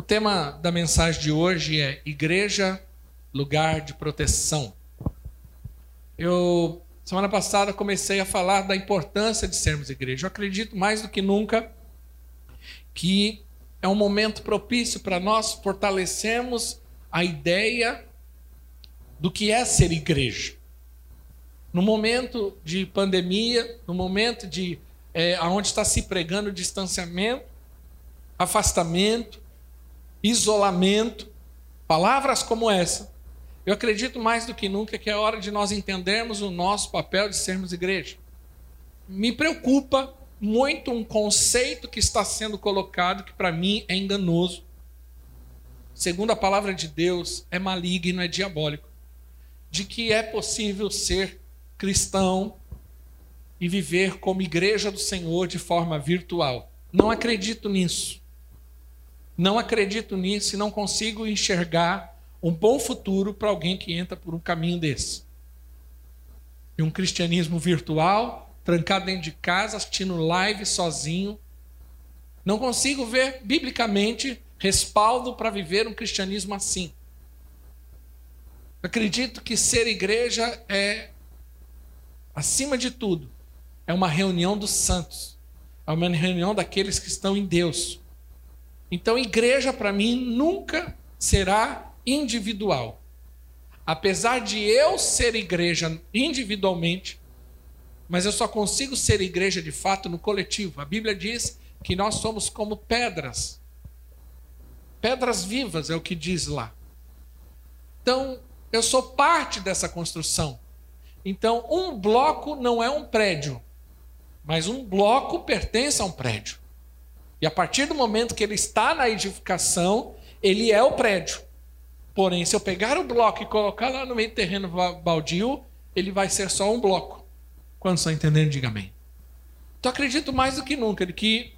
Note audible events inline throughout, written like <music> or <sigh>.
O tema da mensagem de hoje é Igreja, lugar de proteção. Eu, semana passada, comecei a falar da importância de sermos igreja. Eu acredito mais do que nunca que é um momento propício para nós fortalecermos a ideia do que é ser igreja. No momento de pandemia, no momento de é, onde está se pregando distanciamento, afastamento, isolamento, palavras como essa, eu acredito mais do que nunca que é hora de nós entendermos o nosso papel de sermos igreja. Me preocupa muito um conceito que está sendo colocado que para mim é enganoso. Segundo a palavra de Deus, é maligno, é diabólico. De que é possível ser cristão e viver como igreja do Senhor de forma virtual. Não acredito nisso. Não acredito nisso e não consigo enxergar um bom futuro para alguém que entra por um caminho desse. E um cristianismo virtual, trancado dentro de casa, assistindo live sozinho. Não consigo ver biblicamente respaldo para viver um cristianismo assim. Acredito que ser igreja é, acima de tudo, é uma reunião dos santos, é uma reunião daqueles que estão em Deus. Então, igreja para mim nunca será individual. Apesar de eu ser igreja individualmente, mas eu só consigo ser igreja de fato no coletivo. A Bíblia diz que nós somos como pedras. Pedras vivas é o que diz lá. Então, eu sou parte dessa construção. Então, um bloco não é um prédio, mas um bloco pertence a um prédio. E a partir do momento que ele está na edificação, ele é o prédio. Porém, se eu pegar o bloco e colocar lá no meio do terreno baldio, ele vai ser só um bloco. Quando estão entendendo, diga amém. Então acredito mais do que nunca de que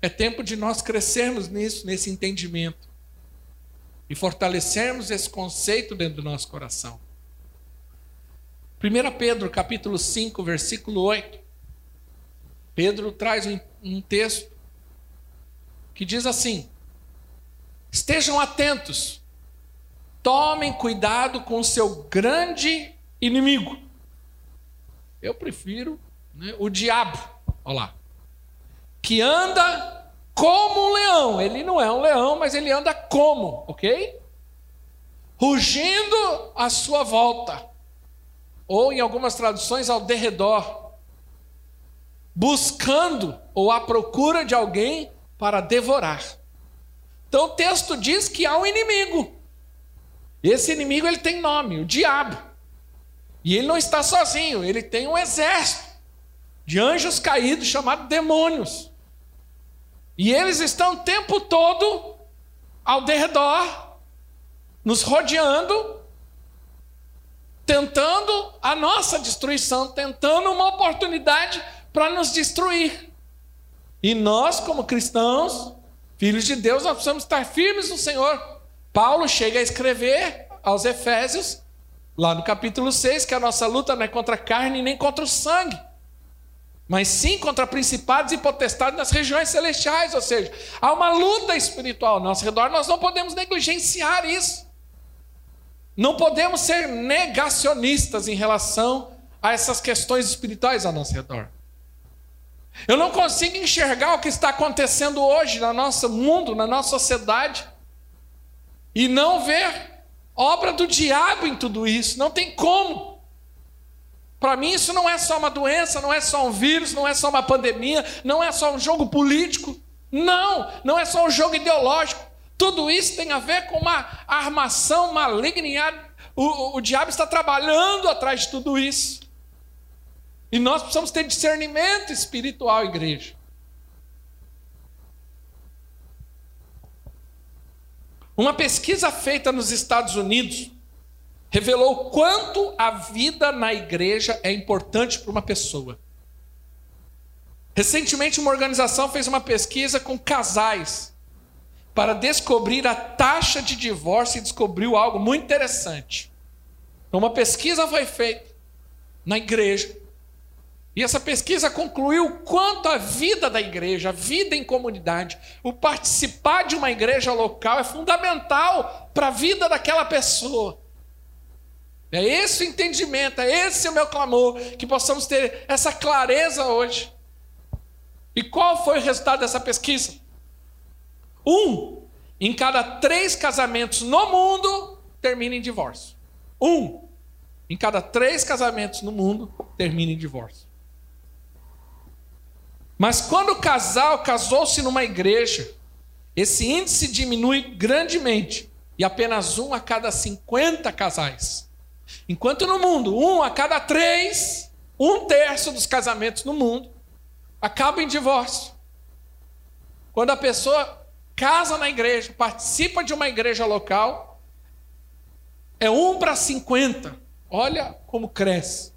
é tempo de nós crescermos nisso, nesse entendimento. E fortalecermos esse conceito dentro do nosso coração. 1 Pedro capítulo 5, versículo 8. Pedro traz um, um texto que diz assim: Estejam atentos, tomem cuidado com o seu grande inimigo. Eu prefiro né, o diabo, olha lá, que anda como um leão. Ele não é um leão, mas ele anda como, ok? Rugindo à sua volta, ou em algumas traduções, ao derredor, buscando ou à procura de alguém para devorar. Então o texto diz que há um inimigo. Esse inimigo ele tem nome, o diabo. E ele não está sozinho, ele tem um exército de anjos caídos chamados demônios. E eles estão o tempo todo ao derredor, nos rodeando, tentando a nossa destruição, tentando uma oportunidade para nos destruir. E nós, como cristãos, filhos de Deus, nós precisamos estar firmes no Senhor. Paulo chega a escrever aos Efésios, lá no capítulo 6, que a nossa luta não é contra a carne nem contra o sangue, mas sim contra principados e potestades nas regiões celestiais, ou seja, há uma luta espiritual ao nosso redor, nós não podemos negligenciar isso. Não podemos ser negacionistas em relação a essas questões espirituais ao nosso redor. Eu não consigo enxergar o que está acontecendo hoje no nosso mundo, na nossa sociedade, e não ver obra do diabo em tudo isso. Não tem como. Para mim, isso não é só uma doença, não é só um vírus, não é só uma pandemia, não é só um jogo político. Não, não é só um jogo ideológico. Tudo isso tem a ver com uma armação maligna. O, o, o diabo está trabalhando atrás de tudo isso. E nós precisamos ter discernimento espiritual, igreja. Uma pesquisa feita nos Estados Unidos revelou quanto a vida na igreja é importante para uma pessoa. Recentemente, uma organização fez uma pesquisa com casais para descobrir a taxa de divórcio e descobriu algo muito interessante. Então, uma pesquisa foi feita na igreja E essa pesquisa concluiu quanto a vida da igreja, a vida em comunidade, o participar de uma igreja local é fundamental para a vida daquela pessoa. É esse o entendimento, é esse o meu clamor, que possamos ter essa clareza hoje. E qual foi o resultado dessa pesquisa? Um em cada três casamentos no mundo termina em divórcio. Um em cada três casamentos no mundo termina em divórcio. Mas quando o casal casou-se numa igreja, esse índice diminui grandemente e apenas um a cada 50 casais. Enquanto no mundo, um a cada três, um terço dos casamentos no mundo acaba em divórcio. Quando a pessoa casa na igreja, participa de uma igreja local, é um para 50. Olha como cresce.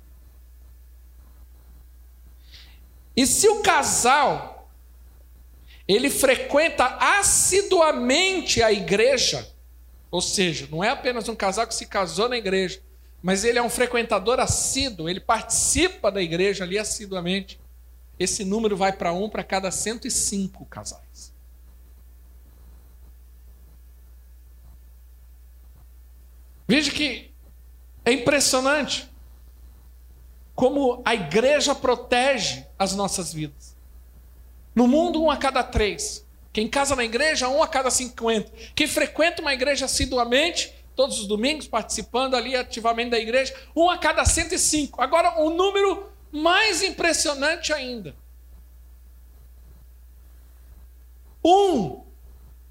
E se o casal ele frequenta assiduamente a igreja, ou seja, não é apenas um casal que se casou na igreja, mas ele é um frequentador assíduo, ele participa da igreja ali assiduamente. Esse número vai para um para cada 105 casais. Veja que é impressionante como a igreja protege as nossas vidas. No mundo, um a cada três. Quem casa na igreja, um a cada cinquenta. Quem frequenta uma igreja assiduamente, todos os domingos, participando ali ativamente da igreja, um a cada cento e cinco. Agora, um número mais impressionante ainda. Um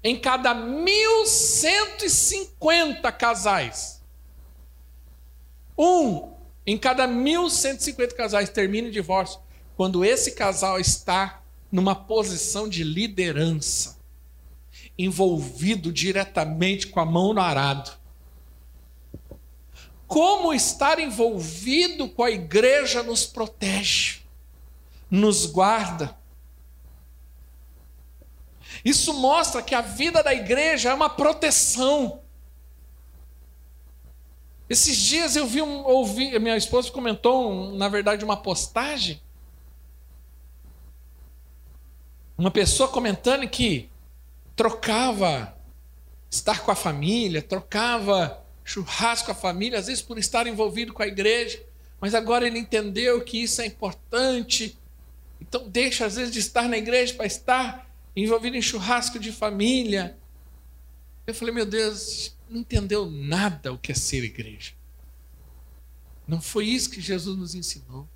em cada 1.150 casais. Um em cada 1.150 casais termina o divórcio quando esse casal está numa posição de liderança, envolvido diretamente com a mão no arado. Como estar envolvido com a igreja nos protege, nos guarda. Isso mostra que a vida da igreja é uma proteção. Esses dias eu vi um, ouvi, minha esposa comentou, um, na verdade, uma postagem. Uma pessoa comentando que trocava estar com a família, trocava churrasco com a família, às vezes por estar envolvido com a igreja, mas agora ele entendeu que isso é importante. Então deixa às vezes de estar na igreja para estar envolvido em churrasco de família. Eu falei, meu Deus, não entendeu nada o que é ser igreja. Não foi isso que Jesus nos ensinou.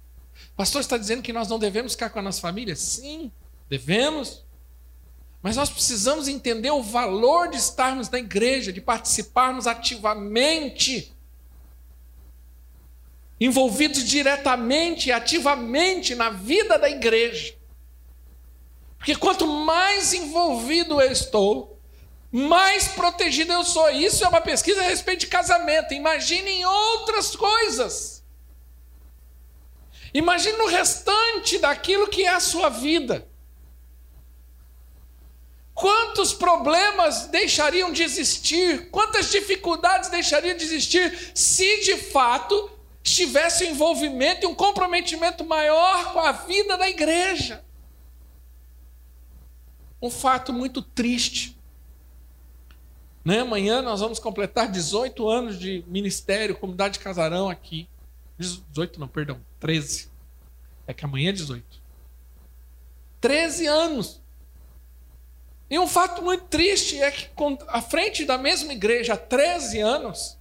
O pastor está dizendo que nós não devemos ficar com a nossa família? Sim, devemos. Mas nós precisamos entender o valor de estarmos na igreja, de participarmos ativamente, envolvidos diretamente e ativamente na vida da igreja. Porque quanto mais envolvido eu estou, mais protegido eu sou. Isso é uma pesquisa a respeito de casamento. Imaginem outras coisas. Imagine o restante daquilo que é a sua vida. Quantos problemas deixariam de existir? Quantas dificuldades deixariam de existir se de fato tivesse um envolvimento e um comprometimento maior com a vida da igreja? Um fato muito triste né? Amanhã nós vamos completar 18 anos de ministério, comunidade Casarão aqui. 18 não, perdão, 13. É que amanhã é 18. 13 anos. E um fato muito triste é que à frente da mesma igreja há 13 anos,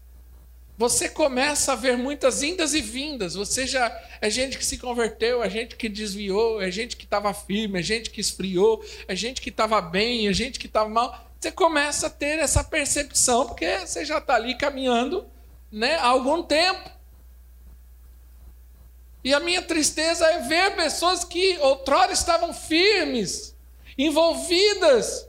você começa a ver muitas indas e vindas. Você já é gente que se converteu, é gente que desviou, é gente que estava firme, é gente que esfriou, é gente que estava bem, é gente que estava mal você começa a ter essa percepção, porque você já está ali caminhando né, há algum tempo. E a minha tristeza é ver pessoas que outrora estavam firmes, envolvidas,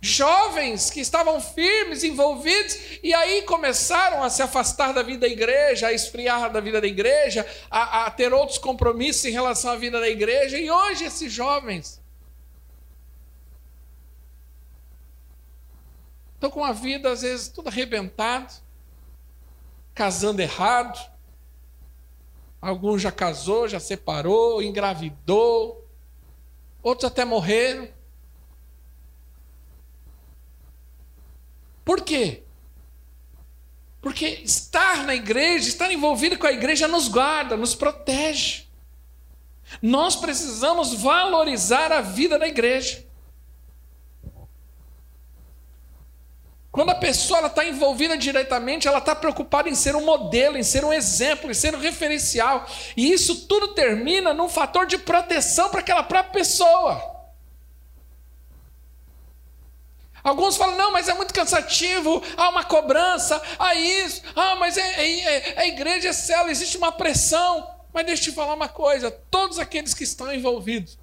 jovens que estavam firmes, envolvidos, e aí começaram a se afastar da vida da igreja, a esfriar da vida da igreja, a, a ter outros compromissos em relação à vida da igreja, e hoje esses jovens Estão com a vida, às vezes, tudo arrebentado, casando errado, Alguns já casou, já separou, engravidou. Outros até morreram. Por quê? Porque estar na igreja, estar envolvido com a igreja nos guarda, nos protege. Nós precisamos valorizar a vida da igreja. Quando a pessoa está envolvida diretamente, ela está preocupada em ser um modelo, em ser um exemplo, em ser um referencial. E isso tudo termina num fator de proteção para aquela própria pessoa. Alguns falam, não, mas é muito cansativo, há uma cobrança, há isso, ah, mas é, é, é, a igreja é célula, existe uma pressão. Mas deixa eu te falar uma coisa: todos aqueles que estão envolvidos,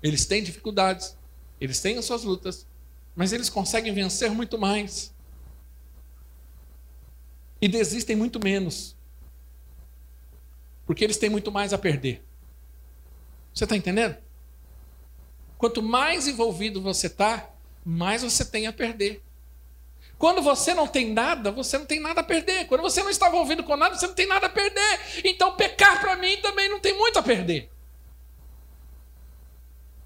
eles têm dificuldades, eles têm as suas lutas, mas eles conseguem vencer muito mais. E desistem muito menos. Porque eles têm muito mais a perder. Você está entendendo? Quanto mais envolvido você está, mais você tem a perder. Quando você não tem nada, você não tem nada a perder. Quando você não está envolvido com nada, você não tem nada a perder. Então, pecar para mim também não tem muito a perder.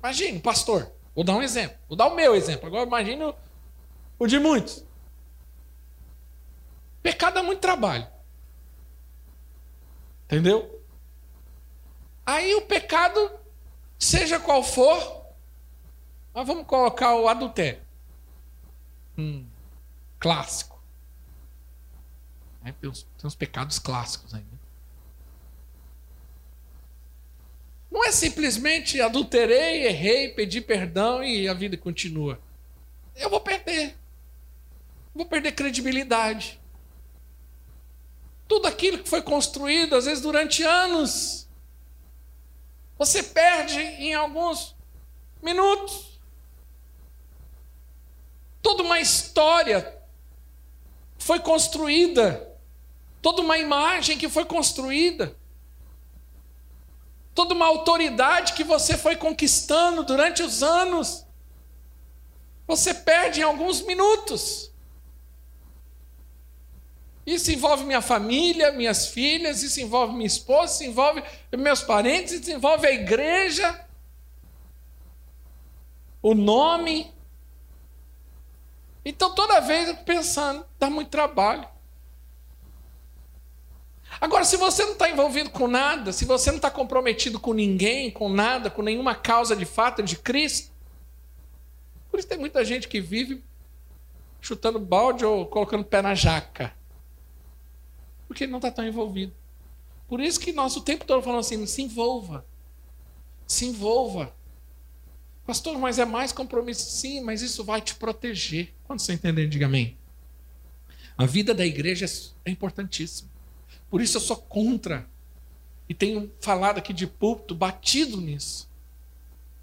Imagine, pastor. Vou dar um exemplo. Vou dar o meu exemplo. Agora imagine o, de muitos. Pecado dá muito trabalho. Entendeu? Aí o pecado, seja qual for, nós vamos colocar o adultério. Hum, clássico. É, tem, uns, tem, uns, pecados clássicos aí. Né? Não é simplesmente adulterei, errei, pedi perdão e a vida continua. Eu vou perder. Vou perder credibilidade. Tudo aquilo que foi construído, às vezes durante anos, você perde em alguns minutos toda uma história foi construída, toda uma imagem que foi construída, toda uma autoridade que você foi conquistando durante os anos, você perde em alguns minutos. Isso envolve minha família, minhas filhas, isso envolve minha esposa, isso envolve meus parentes, isso envolve a igreja, o nome, então toda vez eu pensando, dá muito trabalho. Agora, se você não está envolvido com nada, se você não está comprometido com ninguém, com nada, com nenhuma causa de fato de Cristo, por isso tem muita gente que vive chutando balde ou colocando pé na jaca. Porque ele não está tão envolvido. Por isso que nós o tempo todo falamos assim: se envolva. Se envolva. Pastor, mas é mais compromisso. Sim, mas isso vai te proteger. Quando você entender, diga amém. A vida da igreja é importantíssima. Por isso eu sou contra. E tenho falado aqui de púlpito, batido nisso.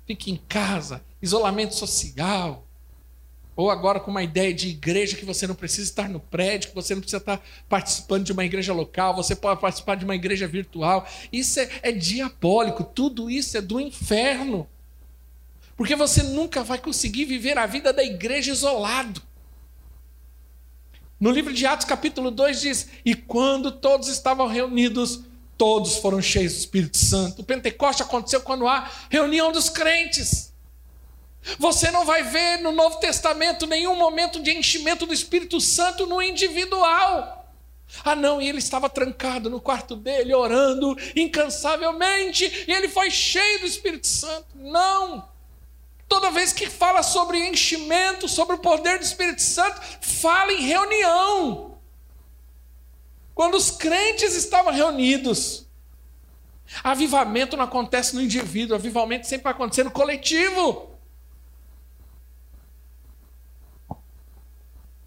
Fique em casa, isolamento social. Ou agora com uma ideia de igreja que você não precisa estar no prédio, que você não precisa estar participando de uma igreja local, você pode participar de uma igreja virtual. Isso é, é diabólico, tudo isso é do inferno. Porque você nunca vai conseguir viver a vida da igreja isolado. No livro de Atos, capítulo 2, diz: E quando todos estavam reunidos, todos foram cheios do Espírito Santo. O Pentecoste aconteceu quando há reunião dos crentes. Você não vai ver no Novo Testamento nenhum momento de enchimento do Espírito Santo no individual. Ah, não, e ele estava trancado no quarto dele, orando incansavelmente, e ele foi cheio do Espírito Santo. Não! Toda vez que fala sobre enchimento, sobre o poder do Espírito Santo, fala em reunião. Quando os crentes estavam reunidos, avivamento não acontece no indivíduo, avivamento sempre vai acontecer no coletivo.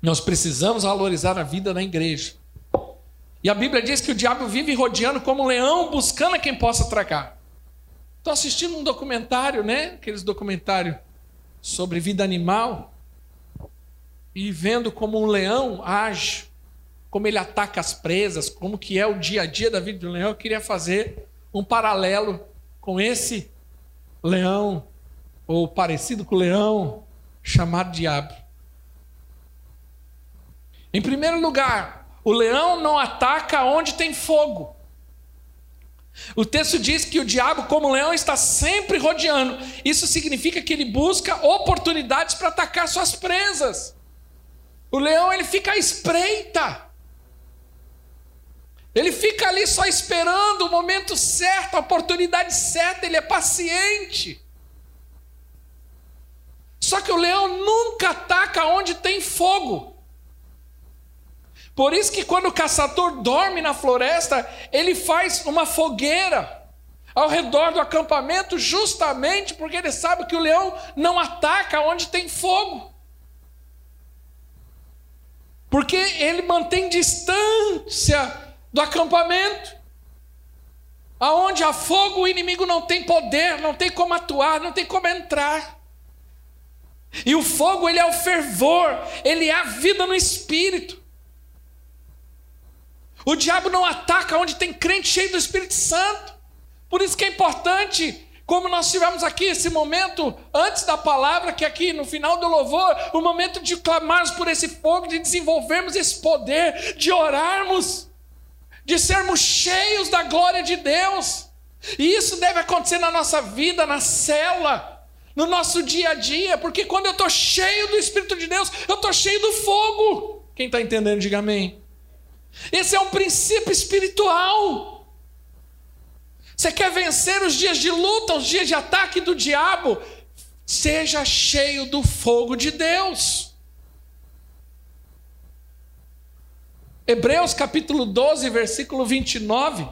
Nós precisamos valorizar a vida na igreja. E a Bíblia diz que o diabo vive rodeando como um leão, buscando a quem possa tragar. Estou assistindo um documentário, né? Aqueles documentários sobre vida animal. E vendo como um leão age, como ele ataca as presas, como que é o dia a dia da vida do leão. Eu queria fazer um paralelo com esse leão, ou parecido com o leão, chamado diabo. Em primeiro lugar, o leão não ataca onde tem fogo. O texto diz que o diabo, como leão, está sempre rodeando. Isso significa que ele busca oportunidades para atacar suas presas. O leão ele fica à espreita. Ele fica ali só esperando o momento certo, a oportunidade certa, ele é paciente. Só que o leão nunca ataca onde tem fogo. Por isso que quando o caçador dorme na floresta, ele faz uma fogueira ao redor do acampamento, justamente porque ele sabe que o leão não ataca onde tem fogo. Porque ele mantém distância do acampamento. Aonde há fogo, o inimigo não tem poder, não tem como atuar, não tem como entrar. E o fogo, ele é o fervor, ele é a vida no espírito. O diabo não ataca onde tem crente cheio do Espírito Santo. Por isso que é importante, como nós tivemos aqui esse momento antes da palavra, que aqui no final do louvor, o momento de clamarmos por esse fogo, de desenvolvermos esse poder, de orarmos, de sermos cheios da glória de Deus. E isso deve acontecer na nossa vida, na cela, no nosso dia a dia, porque quando eu estou cheio do Espírito de Deus, eu estou cheio do fogo. Quem está entendendo, diga amém. Esse é um princípio espiritual. Você quer vencer os dias de luta, os dias de ataque do diabo? Seja cheio do fogo de Deus. Hebreus capítulo 12, versículo 29,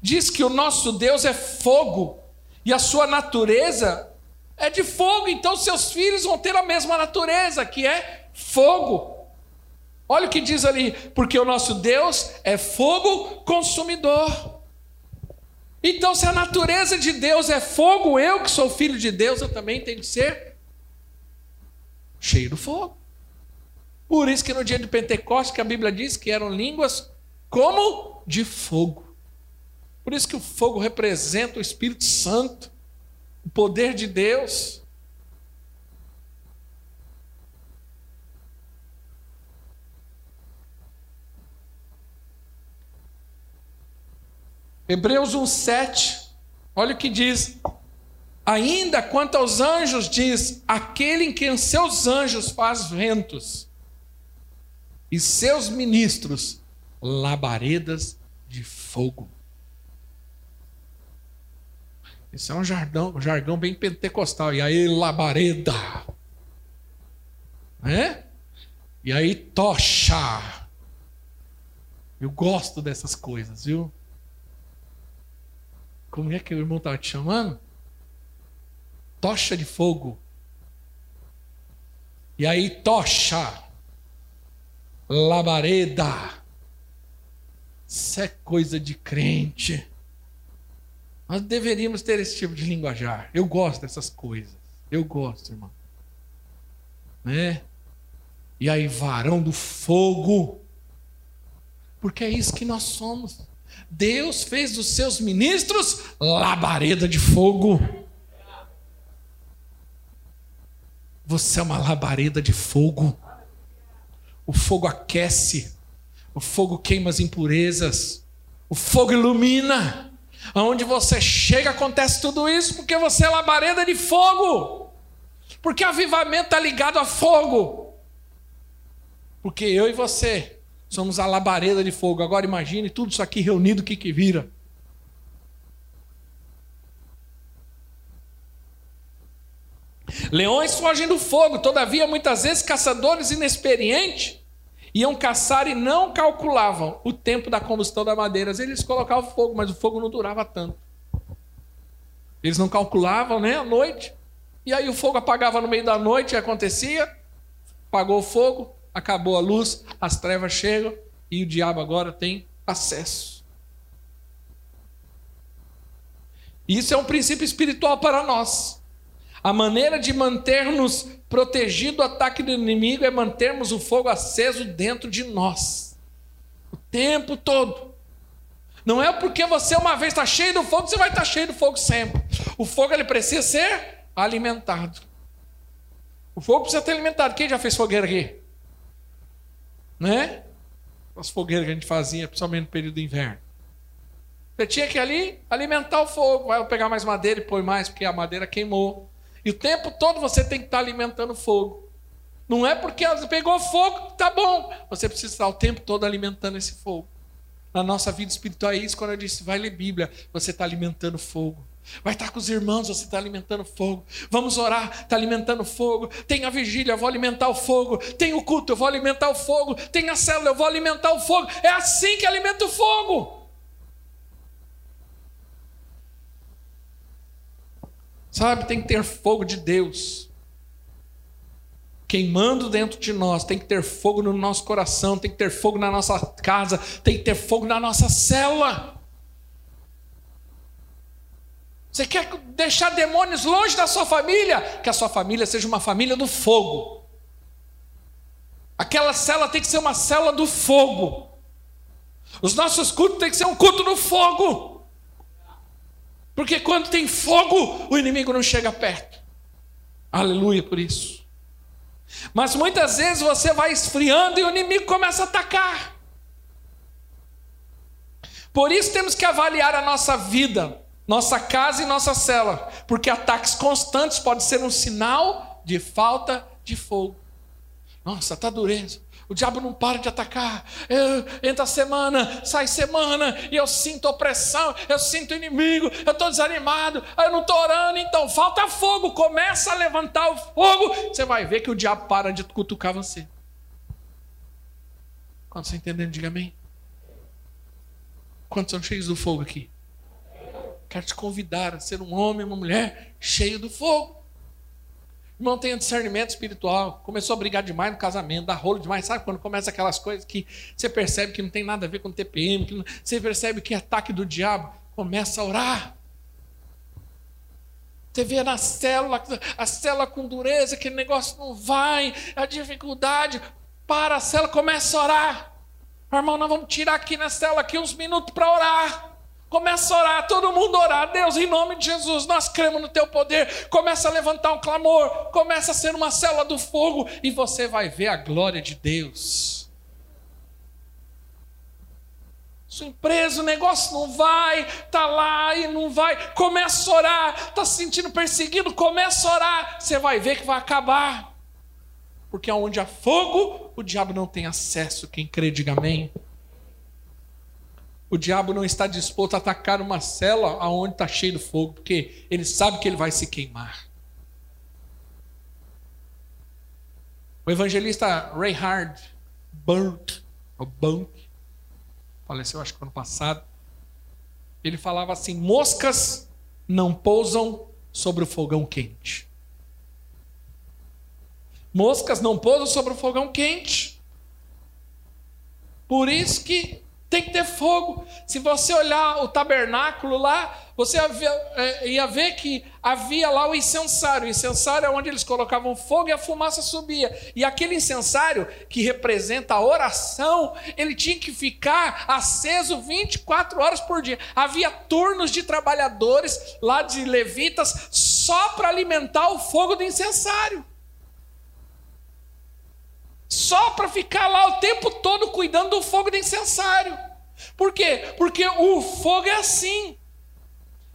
diz que o nosso Deus é fogo e a sua natureza é de fogo, então seus filhos vão ter a mesma natureza, que é fogo. Olha o que diz ali, porque o nosso Deus é fogo consumidor. Então, se a natureza de Deus é fogo, eu que sou filho de Deus, eu também tenho que ser cheio do fogo. Por isso que no dia de Pentecostes, que a Bíblia diz que eram línguas como de fogo. Por isso que o fogo representa o Espírito Santo, o poder de Deus. Hebreus 1,7, olha o que diz. Ainda quanto aos anjos, diz: aquele em quem seus anjos faz ventos, e seus ministros labaredas de fogo. Esse é um jargão, um jargão bem pentecostal. E aí, labareda. É? E aí, tocha. Eu gosto dessas coisas, viu? Como é que o irmão estava te chamando? Tocha de fogo. E aí, tocha. Labareda. Isso é coisa de crente. Nós deveríamos ter esse tipo de linguajar. Eu gosto dessas coisas. Eu gosto, irmão. Né? E aí, varão do fogo. Porque é isso que nós somos. Deus fez dos seus ministros labareda de fogo. Você é uma labareda de fogo. O fogo aquece, o fogo queima as impurezas, o fogo ilumina. Aonde você chega acontece tudo isso porque você é labareda de fogo. Porque avivamento está ligado a fogo. Porque eu e você Somos a labareda de fogo. Agora imagine tudo isso aqui reunido, o que, que vira? Leões fogem do fogo, todavia, muitas vezes, caçadores inexperientes iam caçar e não calculavam o tempo da combustão da madeira. Eles colocavam fogo, mas o fogo não durava tanto. Eles não calculavam, né, à noite. E aí o fogo apagava no meio da noite, acontecia, apagou o fogo, acabou a luz, as trevas chegam e o diabo agora tem acesso. Isso é um princípio espiritual para nós. A maneira de manter-nos protegidos do ataque do inimigo é mantermos o fogo aceso dentro de nós. O tempo todo. Não é porque você uma vez está cheio do fogo, você vai estar cheio do fogo sempre. O fogo ele precisa ser alimentado. O fogo precisa ser alimentado. Quem já fez fogueira aqui? Né? As fogueiras que a gente fazia, principalmente no período do inverno. Você tinha que ali alimentar o fogo. Vai pegar mais madeira e põe mais, porque a madeira queimou. E o tempo todo você tem que estar alimentando o fogo. Não é porque você pegou fogo, tá bom. Você precisa estar o tempo todo alimentando esse fogo. Na nossa vida espiritual é isso, quando eu disse, vai ler Bíblia, você está alimentando fogo. Vai estar com os irmãos, você está alimentando fogo. Vamos orar, está alimentando fogo. Tem a vigília, eu vou alimentar o fogo. Tem o culto, eu vou alimentar o fogo. Tem a célula, eu vou alimentar o fogo. É assim que alimenta o fogo. Sabe, tem que ter fogo de Deus queimando dentro de nós, tem que ter fogo no nosso coração, tem que ter fogo na nossa casa, tem que ter fogo na nossa célula. Você quer deixar demônios longe da sua família? Que a sua família seja uma família do fogo. Aquela célula tem que ser uma célula do fogo. Os nossos cultos tem que ser um culto do fogo. Porque quando tem fogo, o inimigo não chega perto. Aleluia por isso. Mas muitas vezes você vai esfriando e o inimigo começa a atacar. Por isso temos que avaliar a nossa vida, nossa casa e nossa cela, porque ataques constantes podem ser um sinal de falta de fogo. Nossa, está dureza. O diabo não para de atacar. Eu, entra semana, sai semana, e eu sinto opressão, eu sinto inimigo, eu estou desanimado, eu não estou orando, então falta fogo. Começa a levantar o fogo, você vai ver que o diabo para de cutucar você. Quando você entendendo, diga amém. Quantos são cheios do fogo aqui? Quero te convidar a ser um homem, uma mulher cheio do fogo. Irmão, tenha discernimento espiritual. Começou a brigar demais no casamento, dá rolo demais. Sabe quando começa aquelas coisas que você percebe que não tem nada a ver com TPM, que não... você percebe que é ataque do diabo? Começa a orar. Você vê na célula, a célula com dureza, aquele negócio não vai, a dificuldade. Para a célula, começa a orar. Irmão, nós vamos tirar aqui na célula aqui uns minutos para orar. Começa a orar, todo mundo orar. Deus, em nome de Jesus, nós cremos no teu poder. Começa a levantar um clamor, começa a ser uma célula do fogo e você vai ver a glória de Deus. Sua empresa, o negócio não vai, tá lá e não vai. Começa a orar, tá se sentindo perseguido, começa a orar. Você vai ver que vai acabar. Porque onde há fogo, o diabo não tem acesso. Quem crê, diga amém. O diabo não está disposto a atacar uma cela aonde está cheio de fogo, porque ele sabe que ele vai se queimar. O evangelista Reinhard Bunk, ou Bunk, faleceu acho que ano passado, ele falava assim: moscas não pousam sobre o fogão quente. Moscas não pousam sobre o fogão quente. Por isso que tem que ter fogo. Se você olhar o tabernáculo lá, você é, ia ver que havia lá o incensário. O incensário é onde eles colocavam fogo e a fumaça subia. E aquele incensário, que representa a oração, ele tinha que ficar aceso 24 horas por dia. Havia turnos de trabalhadores lá de levitas só para alimentar o fogo do incensário só para ficar lá o tempo todo cuidando do fogo do incensário. Por quê? Porque o fogo é assim.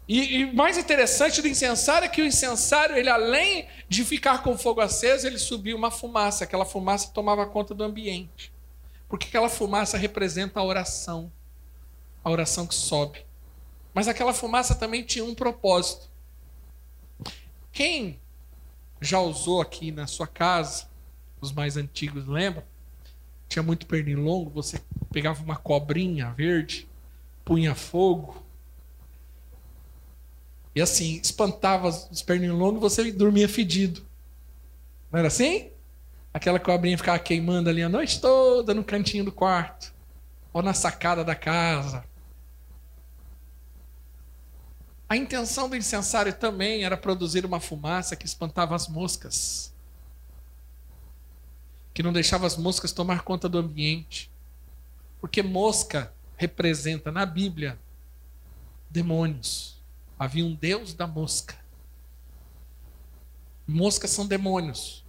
E, e mais interessante do incensário é que o incensário, ele além de ficar com o fogo aceso, ele subia uma fumaça. Aquela fumaça tomava conta do ambiente. Porque aquela fumaça representa a oração. A oração que sobe. Mas aquela fumaça também tinha um propósito. Quem já usou aqui na sua casa os mais antigos lembram? Tinha muito pernilongo, você pegava uma cobrinha verde, punha fogo, e assim, espantava os pernilongos e você dormia fedido. Não era assim? Aquela cobrinha ficava queimando ali a noite toda no cantinho do quarto, ou na sacada da casa. A intenção do incensário também era produzir uma fumaça que espantava as moscas que não deixava as moscas tomar conta do ambiente. Porque mosca representa na Bíblia demônios. Havia um Deus da mosca. Moscas são demônios.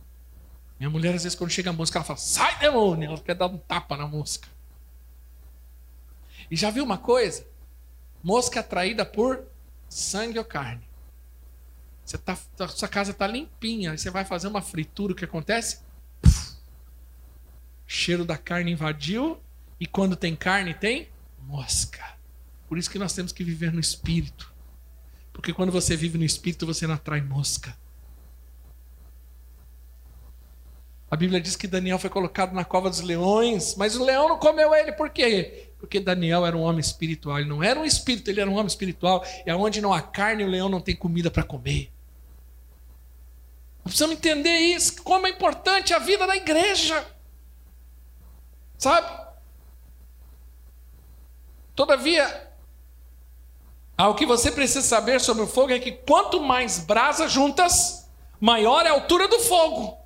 Minha mulher, às vezes, quando chega a mosca, ela fala: sai demônio! Ela quer dar um tapa na mosca. E já viu uma coisa? Mosca atraída por sangue ou carne. Você tá, sua casa está limpinha, aí você vai fazer uma fritura, o que acontece? Cheiro da carne invadiu, e quando tem carne, tem mosca. Por isso que nós temos que viver no espírito. Porque quando você vive no espírito, você não atrai mosca. A Bíblia diz que Daniel foi colocado na cova dos leões, mas o leão não comeu ele, por quê? Porque Daniel era um homem espiritual, ele não era um espírito, ele era um homem espiritual, e aonde não há carne, o leão não tem comida para comer. Nós precisamos entender isso, como é importante a vida da igreja. Sabe? Todavia, o que você precisa saber sobre o fogo é que quanto mais brasas juntas, maior é a altura do fogo.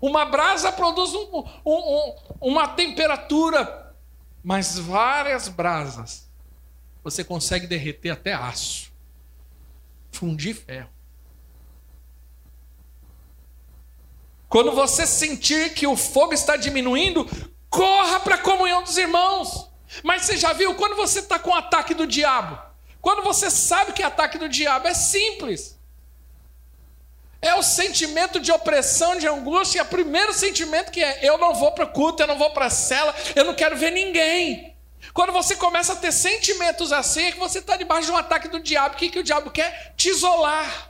Uma brasa produz um, um, um, uma temperatura, mas várias brasas você consegue derreter até aço, fundir ferro. Quando você sentir que o fogo está diminuindo, corra para a comunhão dos irmãos. Mas você já viu quando você está com o ataque do diabo? Quando você sabe que é ataque do diabo é simples. É o sentimento de opressão, de angústia, é o primeiro sentimento que é: eu não vou para o culto, eu não vou para a cela, eu não quero ver ninguém. Quando você começa a ter sentimentos assim, é que você está debaixo de um ataque do diabo. O que, que o diabo quer? Te isolar.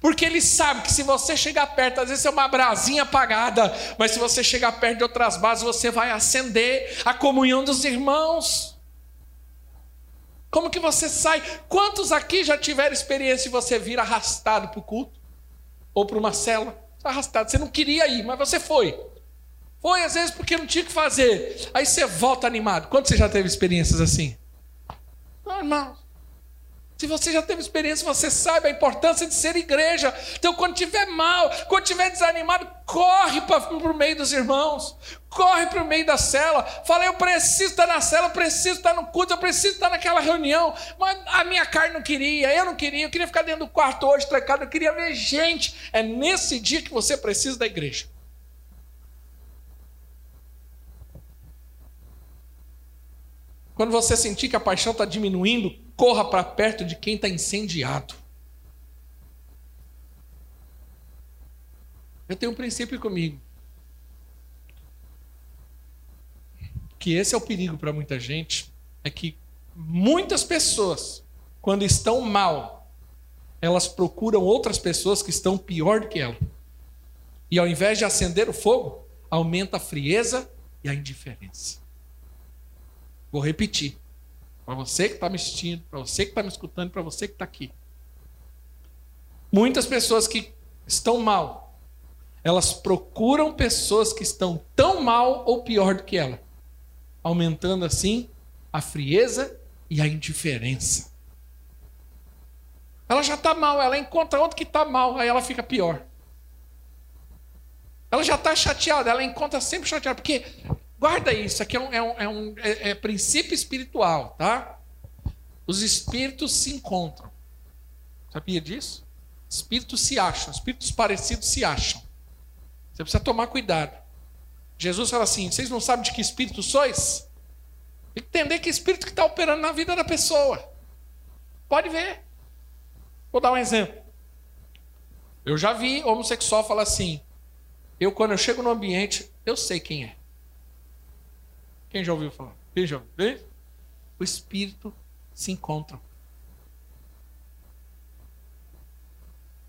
Porque ele sabe que se você chegar perto, às vezes é uma brasinha apagada, mas se você chegar perto de outras bases, você vai acender a comunhão dos irmãos. Como que você sai? Quantos aqui já tiveram experiência de você vir arrastado para o culto? Ou para uma cela? Arrastado. Você não queria ir, mas você foi. Foi às vezes porque não tinha o que fazer. Aí você volta animado. Quantos você já teve experiências assim? Irmãos. Se você já teve experiência, você sabe a importância de ser igreja. Então, quando tiver mal, quando tiver desanimado, corre para o meio dos irmãos, corre para o meio da cela. Fala, eu preciso estar na cela, eu preciso estar no culto, eu preciso estar naquela reunião. Mas a minha carne não queria, eu não queria, eu queria ficar dentro do quarto hoje, trancado, eu queria ver gente. É nesse dia que você precisa da igreja. Quando você sentir que a paixão está diminuindo, corra para perto de quem está incendiado. Eu tenho um princípio comigo. Que esse é o perigo para muita gente. É que muitas pessoas, quando estão mal, elas procuram outras pessoas que estão pior do que ela. E ao invés de acender o fogo, aumenta a frieza e a indiferença. Vou repetir. Para você que está me assistindo, para você que está me escutando, para você que está aqui. Muitas pessoas que estão mal, elas procuram pessoas que estão tão mal ou pior do que ela, aumentando assim a frieza e a indiferença. Ela já está mal, ela encontra outro que está mal, aí ela fica pior. Ela já está chateada, ela encontra sempre chateada, porque Guarda isso, aqui é um, é um, é um é, é princípio espiritual, tá? Os espíritos se encontram. Sabia disso? Espíritos se acham, espíritos parecidos se acham. Você precisa tomar cuidado. Jesus fala assim: vocês não sabem de que espírito sois? Entender que espírito que está operando na vida da pessoa. Pode ver. Vou dar um exemplo. Eu já vi homossexual falar assim: eu, quando eu chego no ambiente, eu sei quem é. Quem já ouviu falar? Quem já ouviu? O espírito se encontra.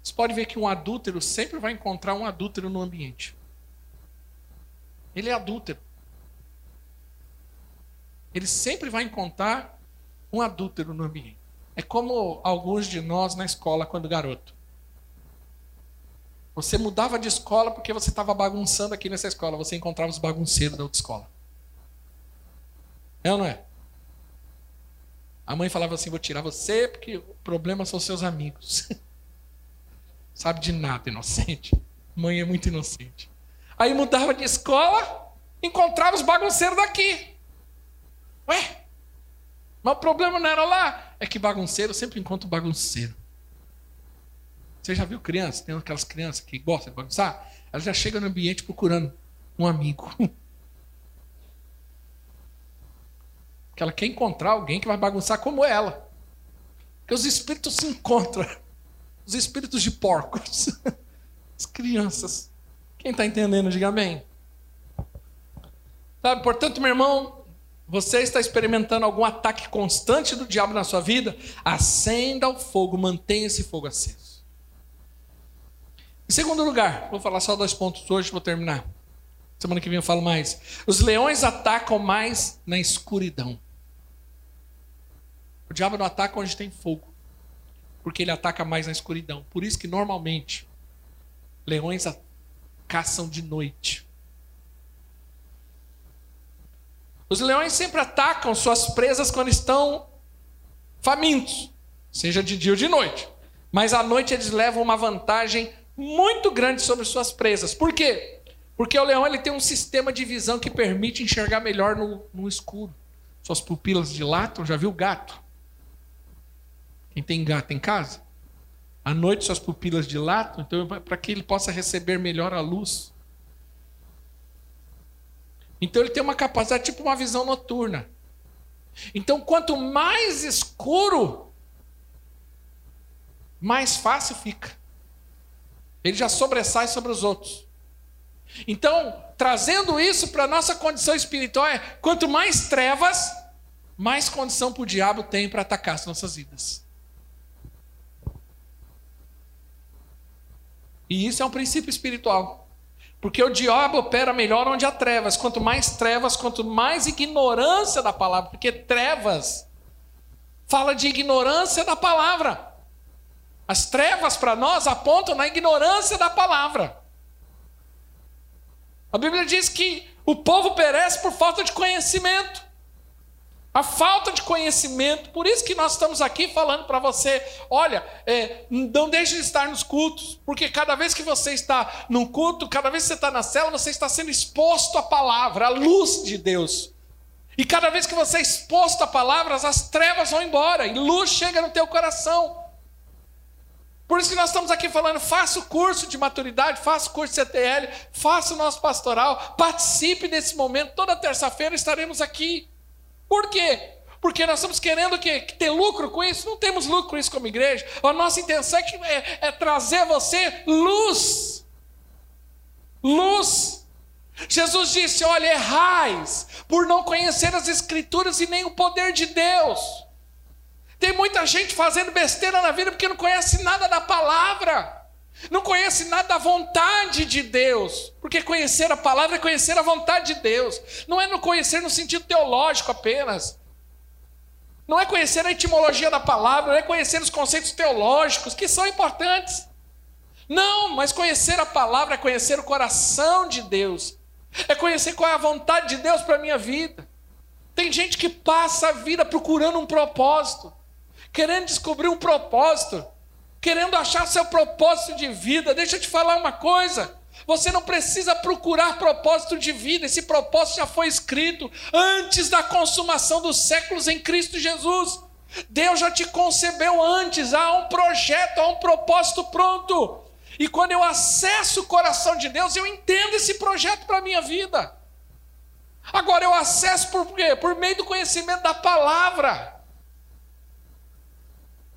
Você pode ver que um adúltero sempre vai encontrar um adúltero no ambiente. Ele é adúltero. Ele sempre vai encontrar um adúltero no ambiente. É como alguns de nós na escola quando garoto. Você mudava de escola porque você estava bagunçando aqui nessa escola. Você encontrava os bagunceiros da outra escola. É ou não é? A mãe falava assim: vou tirar você porque o problema são seus amigos. <laughs> Sabe de nada, inocente. Mãe é muito inocente. Aí mudava de escola, encontrava os bagunceiros daqui. Ué? Mas o problema não era lá. É que bagunceiro sempre encontra o bagunceiro. Você já viu criança? Tem aquelas crianças que gostam de bagunçar? Elas já chegam no ambiente procurando um amigo. <laughs> Porque ela quer encontrar alguém que vai bagunçar como ela. Porque os espíritos se encontram. Os espíritos de porcos. <laughs> As crianças. Quem está entendendo, diga amém. Sabe, portanto, meu irmão, você está experimentando algum ataque constante do diabo na sua vida? Acenda o fogo, mantenha esse fogo aceso. Em segundo lugar, vou falar só dois pontos hoje, vou terminar. Semana que vem eu falo mais. Os leões atacam mais na escuridão. O diabo não ataca onde tem fogo, porque ele ataca mais na escuridão. Por isso que normalmente leões caçam de noite. Os leões sempre atacam suas presas quando estão famintos, seja de dia ou de noite. Mas à noite eles levam uma vantagem muito grande sobre suas presas. Por quê? Porque o leão ele tem um sistema de visão que permite enxergar melhor no, no escuro. Suas pupilas dilatam, já viu gato? Quem tem gato em casa? À noite suas pupilas dilatam, então para que ele possa receber melhor a luz. Então ele tem uma capacidade, tipo uma visão noturna. Então quanto mais escuro, mais fácil fica. Ele já sobressai sobre os outros. Então, trazendo isso para a nossa condição espiritual, é quanto mais trevas, mais condição para o diabo tem para atacar as nossas vidas. E isso é um princípio espiritual. Porque o diabo opera melhor onde há trevas. Quanto mais trevas, quanto mais ignorância da palavra. Porque trevas fala de ignorância da palavra. As trevas para nós apontam na ignorância da palavra. A Bíblia diz que o povo perece por falta de conhecimento. A falta de conhecimento, por isso que nós estamos aqui falando para você: olha, é, não deixe de estar nos cultos, porque cada vez que você está num culto, cada vez que você está na cela, você está sendo exposto à palavra, à luz de Deus. E cada vez que você é exposto a palavras, as trevas vão embora e luz chega no teu coração. Por isso que nós estamos aqui falando, faça o curso de maturidade, faça o curso de CTL, faça o nosso pastoral, participe desse momento. Toda terça-feira estaremos aqui. Por quê? Porque nós estamos querendo que, que, ter lucro com isso. Não temos lucro com isso como igreja. A nossa intenção é, é, é trazer você luz. Luz. Jesus disse: Olha, errais por não conhecer as Escrituras e nem o poder de Deus. Tem muita gente fazendo besteira na vida porque não conhece nada da palavra, não conhece nada da vontade de Deus. Porque conhecer a palavra é conhecer a vontade de Deus. Não é no conhecer no sentido teológico apenas. Não é conhecer a etimologia da palavra, não é conhecer os conceitos teológicos, que são importantes. Não, mas conhecer a palavra é conhecer o coração de Deus. É conhecer qual é a vontade de Deus para a minha vida. Tem gente que passa a vida procurando um propósito, querendo descobrir um propósito, querendo achar seu propósito de vida. Deixa eu te falar uma coisa. Você não precisa procurar propósito de vida, esse propósito já foi escrito antes da consumação dos séculos em Cristo Jesus. Deus já te concebeu antes, há um projeto, há um propósito pronto. E quando eu acesso o coração de Deus, eu entendo esse projeto para a minha vida. Agora eu acesso por quê? Por meio do conhecimento da palavra.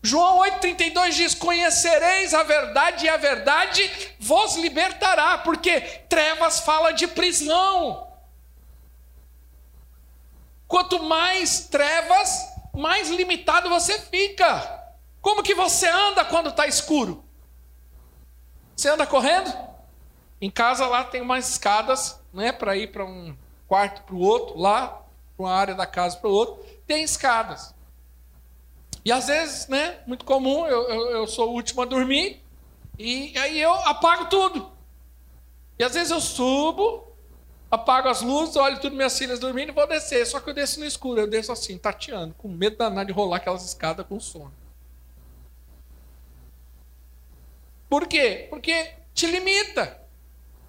João 8,32 diz: Conhecereis a verdade e a verdade vos libertará, porque trevas fala de prisão. Quanto mais trevas, mais limitado você fica. Como que você anda quando está escuro? Você anda correndo? Em casa lá tem umas escadas, né, para ir para um quarto para o outro, lá para uma área da casa para o outro, tem escadas. E às vezes, né, muito comum, eu, eu, eu sou o último a dormir, e aí eu apago tudo. E às vezes eu subo, apago as luzes, olho tudo minhas filhas dormindo e vou descer. Só que eu desço no escuro, eu desço assim, tateando, com medo danado de rolar aquelas escadas com sono. Por quê? Porque te limita.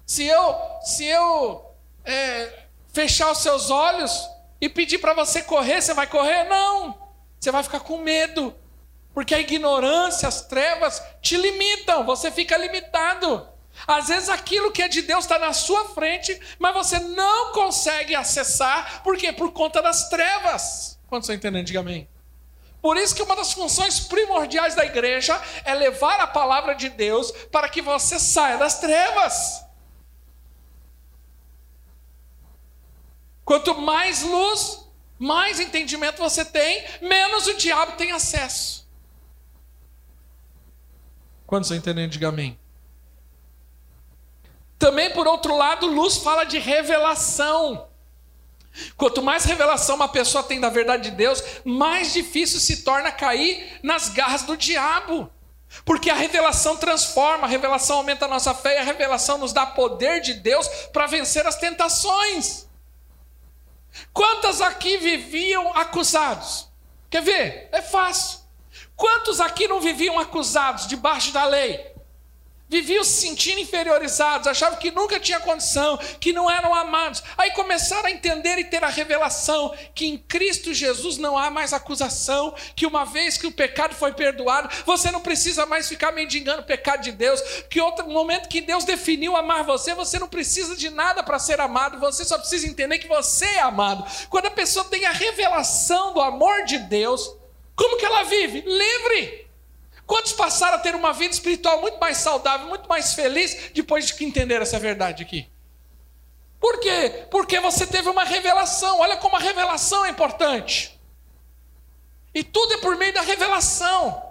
Se eu, se eu é, fechar os seus olhos e pedir para você correr, você vai correr? Não. Você vai ficar com medo, porque a ignorância, as trevas te limitam, você fica limitado. Às vezes aquilo que é de Deus está na sua frente, mas você não consegue acessar, por quê? Por conta das trevas. Quantos estão entendendo? Diga amém. Por isso que uma das funções primordiais da igreja é levar a palavra de Deus para que você saia das trevas. Quanto mais luz, mais entendimento você tem, menos o diabo tem acesso. Quantos entendendo? Diga amém. Também, por outro lado, luz fala de revelação. Quanto mais revelação uma pessoa tem da verdade de Deus, mais difícil se torna cair nas garras do diabo. Porque a revelação transforma, a revelação aumenta a nossa fé e a revelação nos dá poder de Deus para vencer as tentações. Quantas aqui viviam acusados? Quer ver? É fácil. Quantos aqui não viviam acusados debaixo da lei? Viviam se sentindo inferiorizados, achavam que nunca tinha condição, que não eram amados. Aí começaram a entender e ter a revelação que em Cristo Jesus não há mais acusação, que uma vez que o pecado foi perdoado, você não precisa mais ficar mendigando o pecado de Deus, que outro momento que Deus definiu amar você, você não precisa de nada para ser amado, você só precisa entender que você é amado. Quando a pessoa tem a revelação do amor de Deus, como que ela vive? Livre. Quantos passaram a ter uma vida espiritual muito mais saudável, muito mais feliz, depois de que entenderam essa verdade aqui? Por quê? Porque você teve uma revelação. Olha como a revelação é importante. E tudo é por meio da revelação.